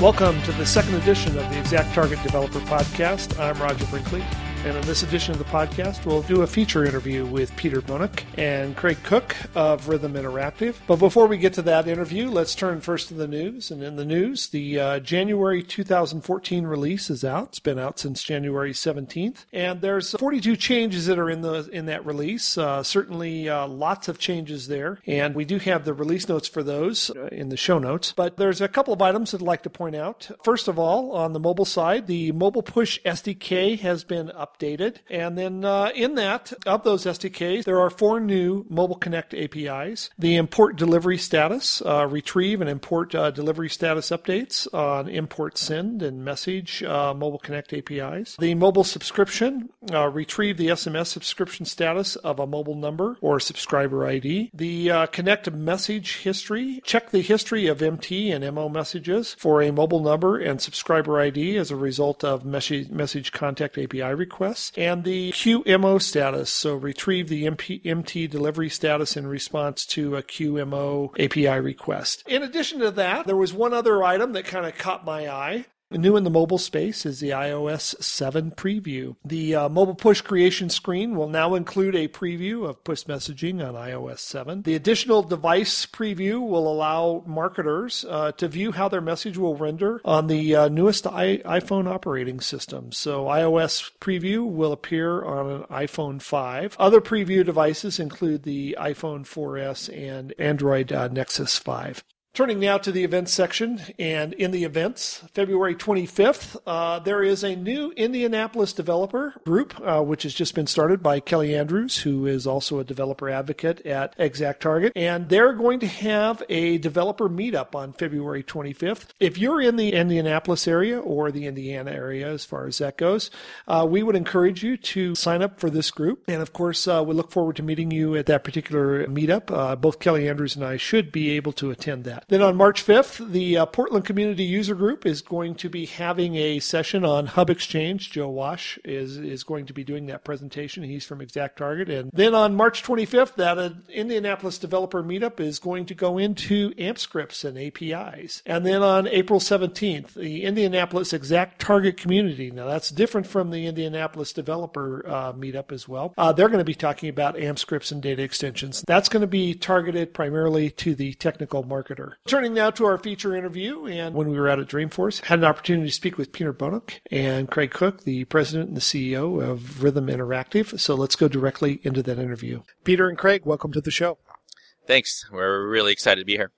Welcome to the second edition of the Exact Target Developer Podcast. I'm Roger Brinkley. And in this edition of the podcast, we'll do a feature interview with Peter Boenig and Craig Cook of Rhythm Interactive. But before we get to that interview, let's turn first to the news. And in the news, the uh, January 2014 release is out. It's been out since January 17th, and there's 42 changes that are in the in that release. Uh, certainly, uh, lots of changes there, and we do have the release notes for those uh, in the show notes. But there's a couple of items I'd like to point out. First of all, on the mobile side, the Mobile Push SDK has been updated updated. And then uh, in that, of those SDKs, there are four new Mobile Connect APIs. The import delivery status, uh, retrieve and import uh, delivery status updates on import send and message uh, Mobile Connect APIs. The mobile subscription, uh, retrieve the SMS subscription status of a mobile number or subscriber ID. The uh, Connect message history, check the history of MT and MO messages for a mobile number and subscriber ID as a result of message, message contact API requests requests, and the QMO status. So retrieve the MP, MT delivery status in response to a QMO API request. In addition to that, there was one other item that kind of caught my eye. New in the mobile space is the iOS 7 preview. The uh, mobile push creation screen will now include a preview of push messaging on iOS 7. The additional device preview will allow marketers uh, to view how their message will render on the uh, newest I- iPhone operating system. So, iOS preview will appear on an iPhone 5. Other preview devices include the iPhone 4S and Android uh, Nexus 5. Turning now to the events section, and in the events, February 25th, uh, there is a new Indianapolis developer group, uh, which has just been started by Kelly Andrews, who is also a developer advocate at ExactTarget, and they're going to have a developer meetup on February 25th. If you're in the Indianapolis area or the Indiana area, as far as that goes, uh, we would encourage you to sign up for this group, and of course, uh, we look forward to meeting you at that particular meetup. Uh, both Kelly Andrews and I should be able to attend that. Then on March 5th, the uh, Portland Community User Group is going to be having a session on Hub Exchange. Joe Wash is, is going to be doing that presentation. He's from Exact Target. And then on March 25th, that uh, Indianapolis Developer Meetup is going to go into AMP scripts and APIs. And then on April 17th, the Indianapolis Exact Target Community. Now, that's different from the Indianapolis Developer uh, Meetup as well. Uh, they're going to be talking about AMP scripts and data extensions. That's going to be targeted primarily to the technical marketer. Turning now to our feature interview, and when we were out at Dreamforce, had an opportunity to speak with Peter Boenig and Craig Cook, the president and the CEO of Rhythm Interactive. So let's go directly into that interview. Peter and Craig, welcome to the show. Thanks. We're really excited to be here.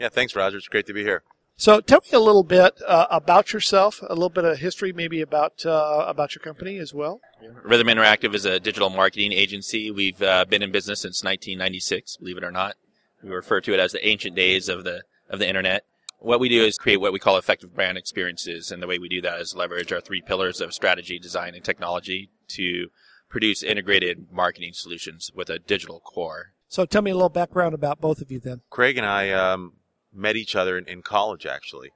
Yeah, thanks, Roger. It's great to be here. So tell me a little bit uh, about yourself, a little bit of history, maybe about uh, about your company as well. Rhythm Interactive is a digital marketing agency. We've uh, been in business since 1996, believe it or not. We refer to it as the ancient days of the of the internet. What we do is create what we call effective brand experiences, and the way we do that is leverage our three pillars of strategy, design, and technology to produce integrated marketing solutions with a digital core. So tell me a little background about both of you then. Craig and I um, met each other in, in college, actually.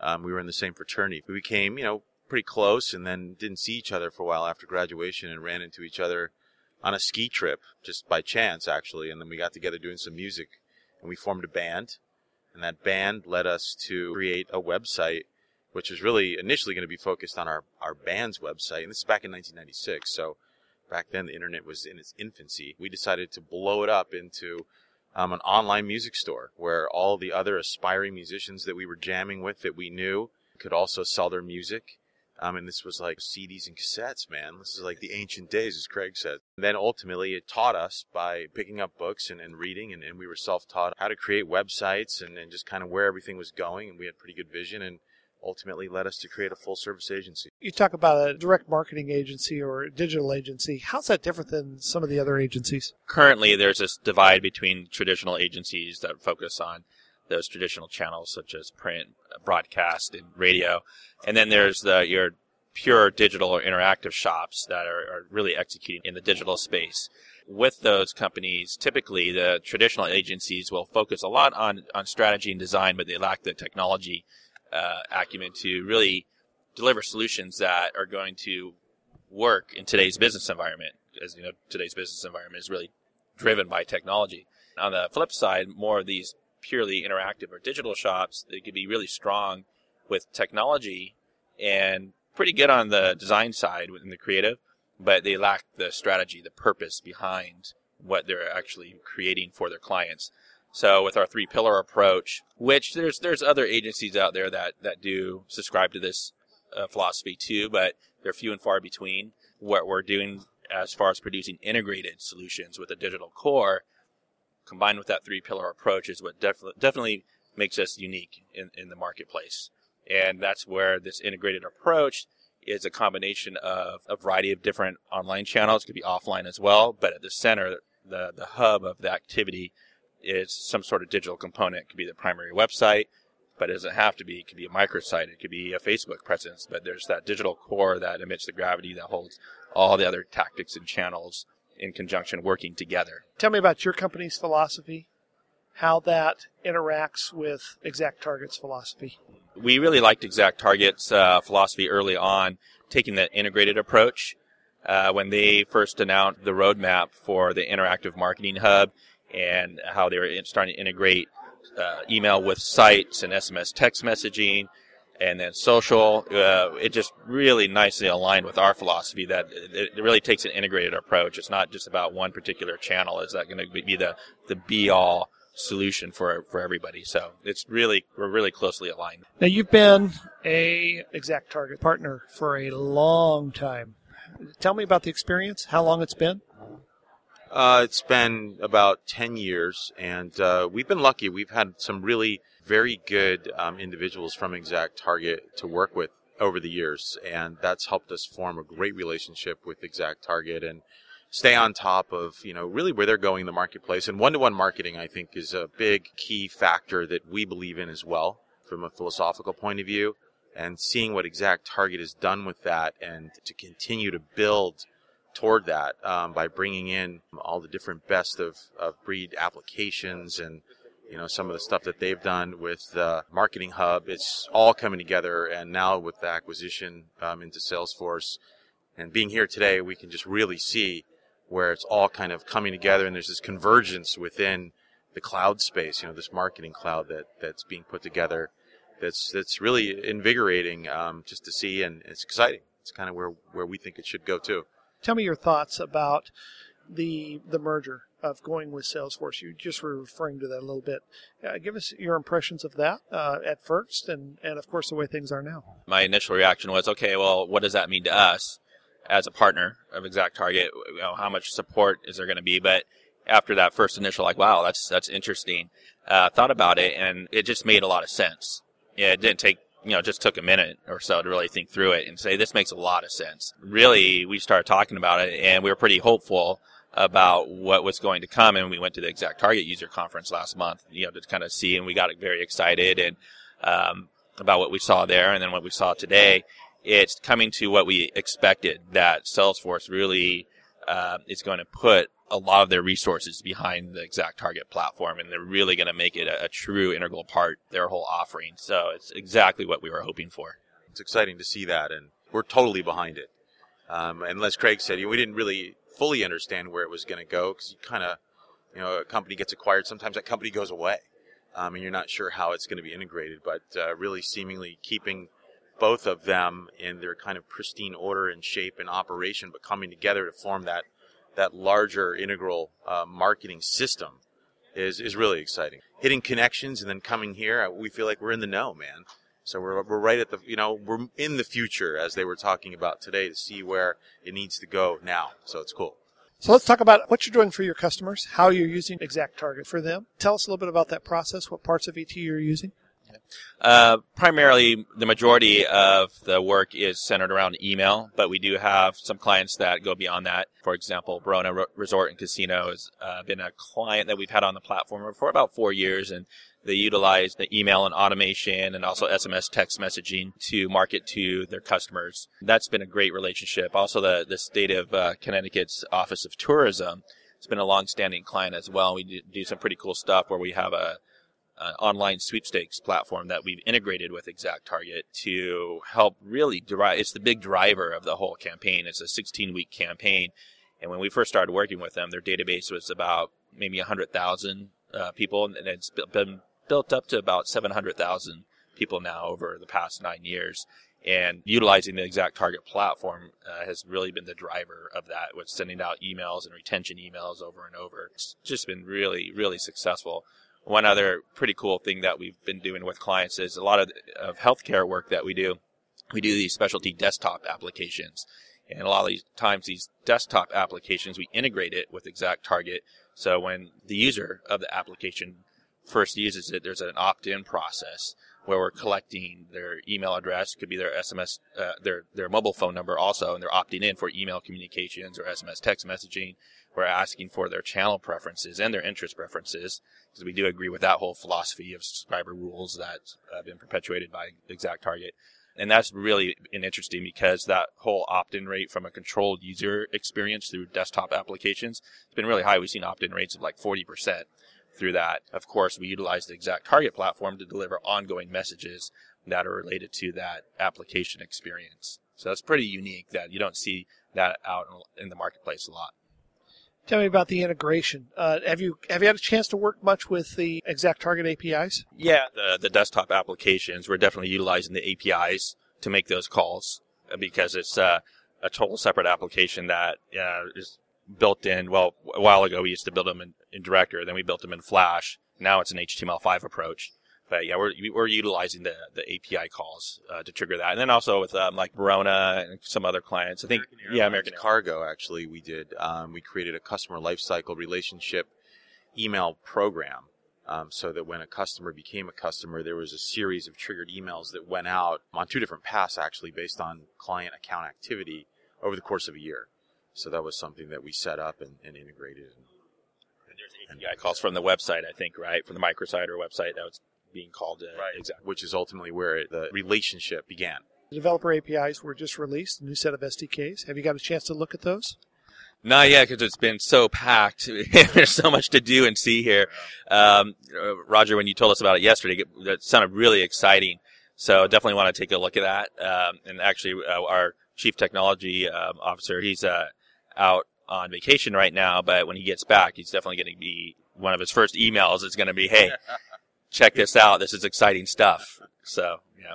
Um, we were in the same fraternity. We became, you know, pretty close and then didn't see each other for a while after graduation and ran into each other on a ski trip just by chance, actually. And then we got together doing some music and we formed a band and that band led us to create a website, which was really initially going to be focused on our, our band's website. And this is back in 1996. So back then the internet was in its infancy. We decided to blow it up into um, an online music store where all the other aspiring musicians that we were jamming with that we knew could also sell their music. Um, mean, this was like CDs and cassettes, man. This is like the ancient days, as Craig said. And then ultimately, it taught us by picking up books and, and reading, and, and, we were self taught how to create websites and, and just kind of where everything was going. And we had pretty good vision and ultimately led us to create a full service agency. You talk about a direct marketing agency or a digital agency. How's that different than some of the other agencies? Currently, there's this divide between traditional agencies that focus on those traditional channels such as print, broadcast, and radio. And then there's the your pure digital or interactive shops that are, are really executing in the digital space. With those companies, typically the traditional agencies will focus a lot on, on strategy and design, but they lack the technology uh, acumen to really deliver solutions that are going to work in today's business environment. As you know, today's business environment is really driven by technology. On the flip side, more of these purely interactive or digital shops, they could be really strong with technology and pretty good on the design side in the creative, but they lack the strategy, the purpose behind what they're actually creating for their clients. So with our three pillar approach, which there's there's other agencies out there that that do subscribe to this uh, philosophy too, but they're few and far between. What we're doing as far as producing integrated solutions with a digital core, combined with that three pillar approach, is what def- definitely makes us unique in, in the marketplace. And that's where this integrated approach is a combination of a variety of different online channels, could be offline as well, but at the center, the, the hub of the activity is some sort of digital component. It could be the primary website, but it doesn't have to be. It could be a microsite. It could be a Facebook presence, but there's that digital core that emits the gravity that holds all the other tactics and channels in conjunction working together. Tell me about your company's philosophy, how that interacts with Exact Target's philosophy. We really liked Exact Target's uh, philosophy early on, taking the integrated approach. Uh, when they first announced the roadmap for the interactive marketing hub and how they were starting to integrate uh, email with sites and SMS text messaging and then social. Uh, it just really nicely aligned with our philosophy that it, it, really takes an integrated approach. It's not just about one particular channel. Is that going to be the, the be all solution for for everybody? So it's really we're really closely aligned. Now you've been a exact target partner for a long time. Tell me about the experience. How long it's been? Uh, it's been about 10 years, and uh, we've been lucky. We've had some really very good um, individuals from Exact Target to work with over the years, and that's helped us form a great relationship with Exact Target and stay on top of you know really where they're going in the marketplace. And one-to-one marketing, I think, is a big key factor that we believe in as well from a philosophical point of view. And seeing what Exact Target has done with that, and to continue to build toward that um, by bringing in all the different best of, of breed applications and you know some of the stuff that they've done with the marketing hub. It's all coming together and now with the acquisition um, into salesforce and being here today we can just really see where it's all kind of coming together and there's this convergence within the cloud space you know this marketing cloud that that's being put together that's that's really invigorating um, just to see and it's exciting. It's kind of where where we think it should go too Tell me your thoughts about the the merger of going with Salesforce. You just were referring to that a little bit. Uh, give us your impressions of that uh, at first, and and of course the way things are now. My initial reaction was, okay, well, what does that mean to us as a partner of Exact Target? You know, how much support is there going to be? But after that first initial, like, wow, that's that's interesting. Uh, thought about it, and it just made a lot of sense. Yeah, it didn't take you know, just took a minute or so to really think through it and say, this makes a lot of sense. Really, we started talking about it and we were pretty hopeful about what was going to come. And we went to the exact target user conference last month, you know, to kind of see, and we got very excited and, um, about what we saw there. And then what we saw today, it's coming to what we expected that Salesforce really, uh, is going to put a lot of their resources behind the exact target platform and they're really going to make it a, a, true integral part their whole offering. So it's exactly what we were hoping for. It's exciting to see that and we're totally behind it. Um, and as craig said we didn't really fully understand where it was going to go because you kind of you know a company gets acquired sometimes that company goes away um, and you're not sure how it's going to be integrated but uh, really seemingly keeping both of them in their kind of pristine order and shape and operation but coming together to form that that larger integral uh, marketing system is is really exciting. Hitting connections and then coming here, uh, we feel like we're in the know, man. So we're we're right at the you know we're in the future as they were talking about today to see where it needs to go now. So it's cool. So let's talk about what you're doing for your customers, how you're using Exact Target for them. Tell us a little bit about that process, what parts of ET you're using. Uh, primarily, the majority of the work is centered around email, but we do have some clients that go beyond that. For example, Barona Resort and Casino has uh, been a client that we've had on the platform for about four years, and they utilize the email and automation and also SMS text messaging to market to their customers. That's been a great relationship. Also, the, the state of uh, Connecticut's Office of Tourism has been a long-standing client as well. We do, do some pretty cool stuff where we have a uh, online sweepstakes platform that we've integrated with Exact Target to help really drive. It's the big driver of the whole campaign. It's a 16 week campaign. And when we first started working with them, their database was about maybe 100,000 uh, people, and it's been built up to about 700,000 people now over the past nine years. And utilizing the Exact Target platform uh, has really been the driver of that, with sending out emails and retention emails over and over. It's just been really, really successful. One other pretty cool thing that we've been doing with clients is a lot of, of healthcare work that we do. We do these specialty desktop applications. And a lot of these times, these desktop applications, we integrate it with Exact Target. So when the user of the application first uses it, there's an opt-in process where we're collecting their email address, could be their SMS, uh, their their mobile phone number also, and they're opting in for email communications or SMS text messaging. We're asking for their channel preferences and their interest preferences because we do agree with that whole philosophy of subscriber rules that's uh, been perpetuated by Exact Target. And that's really interesting because that whole opt-in rate from a controlled user experience through desktop applications has been really high. We've seen opt-in rates of like 40% through that. Of course, we utilize the exact target platform to deliver ongoing messages that are related to that application experience. So that's pretty unique that you don't see that out in the marketplace a lot. Tell me about the integration. Uh, have you have you had a chance to work much with the exact target APIs? Yeah, the, the desktop applications. We're definitely utilizing the APIs to make those calls uh, because it's uh, a total separate application that uh, is built in. Well, a while ago we used to build them in, in Director, then we built them in Flash. Now it's an HTML5 approach. But yeah, we're we're utilizing the the API calls uh, to trigger that, and then also with um, like Barona and some other clients. I think American yeah, American Cargo actually we did. Um, we created a customer lifecycle relationship email program, um, so that when a customer became a customer, there was a series of triggered emails that went out on two different paths actually based on client account activity over the course of a year. So that was something that we set up and, and integrated. And, and there's API calls from the website, I think, right? From the microsite or website that was being called uh, right. exactly. Which is ultimately where the relationship began. The developer APIs were just released, a new set of SDKs. Have you got a chance to look at those? Not yet, because it's been so packed. There's so much to do and see here. Um, uh, Roger, when you told us about it yesterday, that sounded really exciting. So definitely want to take a look at that. Um, and actually, uh, our chief technology um, officer, he's uh, out on vacation right now, but when he gets back, he's definitely going to be one of his first emails is going to be, "Hey, check this out. This is exciting stuff." So, yeah.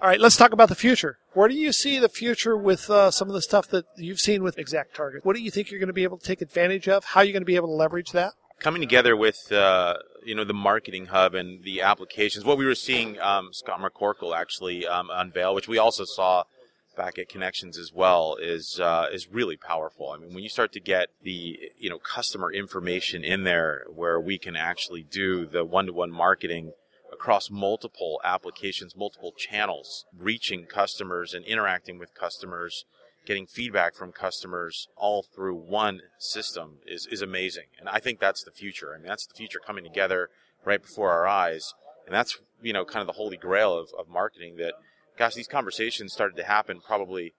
All right, let's talk about the future. Where do you see the future with uh, some of the stuff that you've seen with Exact Target? What do you think you're going to be able to take advantage of? How are you going to be able to leverage that? Coming together with uh, you know the marketing hub and the applications. What we were seeing, um, Scott McCorkle actually um, unveil, which we also saw back at Connections as well is uh, is really powerful. I mean, when you start to get the you know customer information in there, where we can actually do the one-to-one marketing across multiple applications, multiple channels, reaching customers and interacting with customers, getting feedback from customers all through one system is is amazing. And I think that's the future. I mean, that's the future coming together right before our eyes. And that's you know kind of the holy grail of, of marketing that gosh, these conversations started to happen probably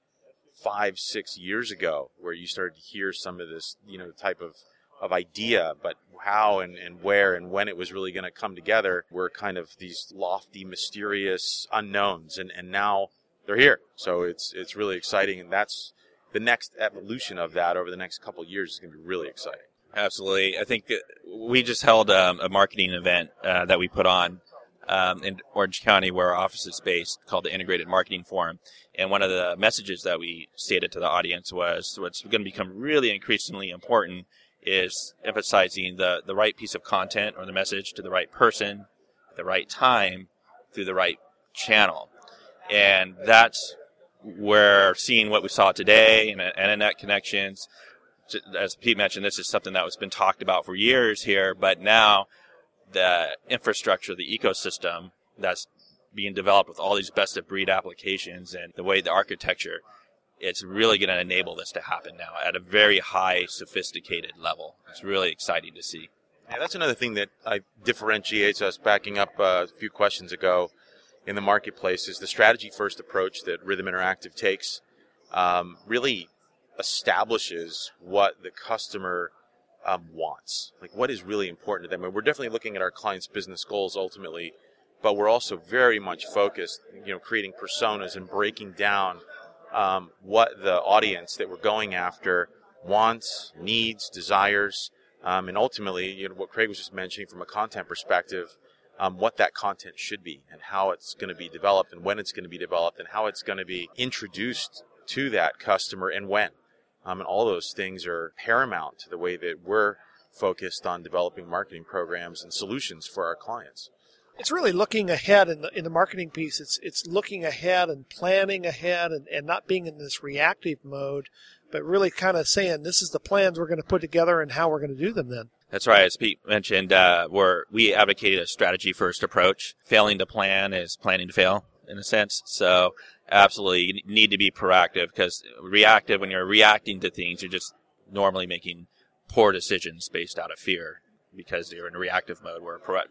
five, six years ago, where you started to hear some of this, you know, type of of idea, but how and, and where and when it was really going to come together were kind of these lofty, mysterious unknowns, and, and now they're here. So it's it's really exciting, and that's the next evolution of that over the next couple years is going to be really exciting. Absolutely, I think we just held um, a marketing event uh, that we put on um, in Orange County, where our office is based, called the Integrated Marketing Forum. And one of the messages that we stated to the audience was what's going to become really increasingly important is emphasizing the, the right piece of content or the message to the right person at the right time through the right channel. And that's where seeing what we saw today and internet connections, as Pete mentioned, this is something that has been talked about for years here, but now the infrastructure, the ecosystem that's being developed with all these best of breed applications and the way the architecture, it's really going to enable this to happen now at a very high, sophisticated level. It's really exciting to see. Yeah, that's another thing that I, differentiates us. Backing up uh, a few questions ago in the marketplace is the strategy first approach that Rhythm Interactive takes. Um, really establishes what the customer um, wants, like what is really important to them. And we're definitely looking at our clients' business goals ultimately, but we're also very much focused, you know, creating personas and breaking down um, what the audience that we're going after wants, needs, desires, um, and ultimately, you know, what Craig was just mentioning from a content perspective, um, what that content should be and how it's going to be developed and when it's going to be developed and how it's going to be introduced to that customer and when. Um, and all those things are paramount to the way that we're focused on developing marketing programs and solutions for our clients. It's really looking ahead in the in the marketing piece. It's it's looking ahead and planning ahead and, and not being in this reactive mode, but really kind of saying this is the plans we're going to put together and how we're going to do them then. That's right. As Pete mentioned, uh, we're, we advocated a strategy first approach. Failing to plan is planning to fail in a sense. So absolutely you need to be proactive because reactive, when you're reacting to things, you're just normally making poor decisions based out of fear because you're in a reactive mode where pro-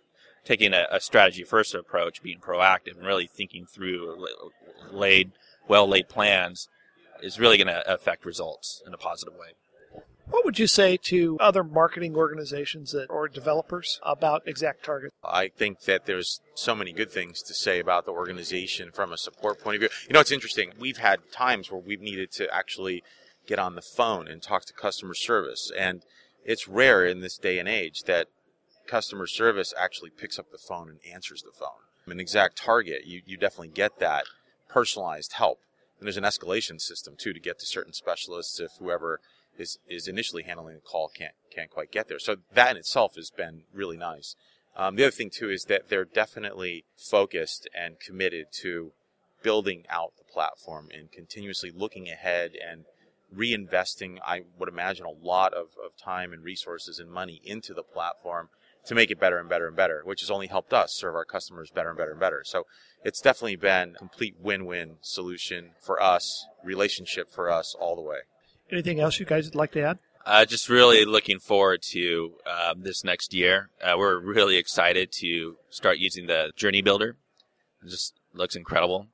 taking a, a, strategy first approach, being proactive and really thinking through laid, well laid plans is really going to affect results in a positive way. What would you say to other marketing organizations that, or developers about Exact Target? I think that there's so many good things to say about the organization from a support point of view. You know, it's interesting. We've had times where we've needed to actually get on the phone and talk to customer service. And it's rare in this day and age that customer service actually picks up the phone and answers the phone. An exact target, you, you definitely get that personalized help. And there's an escalation system too to get to certain specialists if whoever is, is initially handling the call can't can't quite get there. So that in itself has been really nice. Um, the other thing too is that they're definitely focused and committed to building out the platform and continuously looking ahead and reinvesting, I would imagine, a lot of, of time and resources and money into the platform to make it better and better and better, which has only helped us serve our customers better and better and better. So it's definitely been a complete win-win solution for us, relationship for us all the way. Anything else you guys would like to add? Uh, just really looking forward to um, this next year. Uh, we're really excited to start using the Journey Builder. It just looks incredible,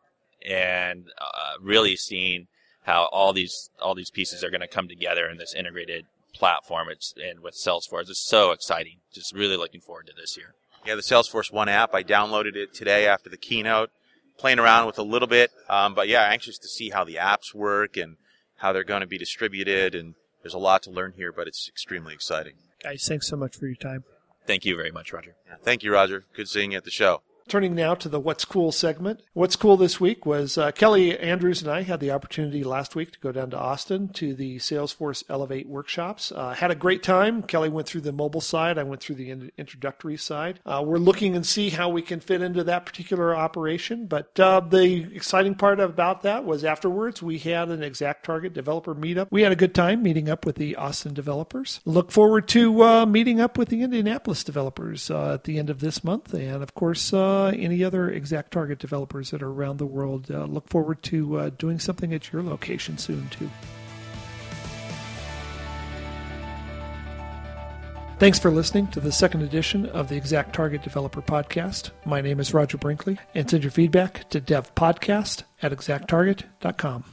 and uh, really seeing how all these all these pieces are going to come together in this integrated platform. It's and with Salesforce, it's so exciting. Just really looking forward to this year. Yeah, the Salesforce One app. I downloaded it today after the keynote, playing around with a little bit. Um, but yeah, anxious to see how the apps work and how they're going to be distributed. And there's a lot to learn here, but it's extremely exciting. Guys, thanks so much for your time. Thank you very much, Roger. Yeah, thank you, Roger. Good seeing you at the show. Turning now to the What's Cool segment. What's cool this week was uh, Kelly Andrews and I had the opportunity last week to go down to Austin to the Salesforce Elevate workshops. Uh, had a great time. Kelly went through the mobile side. I went through the in- introductory side. Uh, we're looking and see how we can fit into that particular operation. But uh, the exciting part about that was afterwards we had an exact target developer meetup. We had a good time meeting up with the Austin developers. Look forward to uh, meeting up with the Indianapolis developers uh, at the end of this month. And of course, uh, any other exact target developers that are around the world. Uh, look forward to uh, doing something at your location soon, too. Thanks for listening to the second edition of the Exact Target Developer Podcast. My name is Roger Brinkley, and send your feedback to devpodcast at exacttarget.com.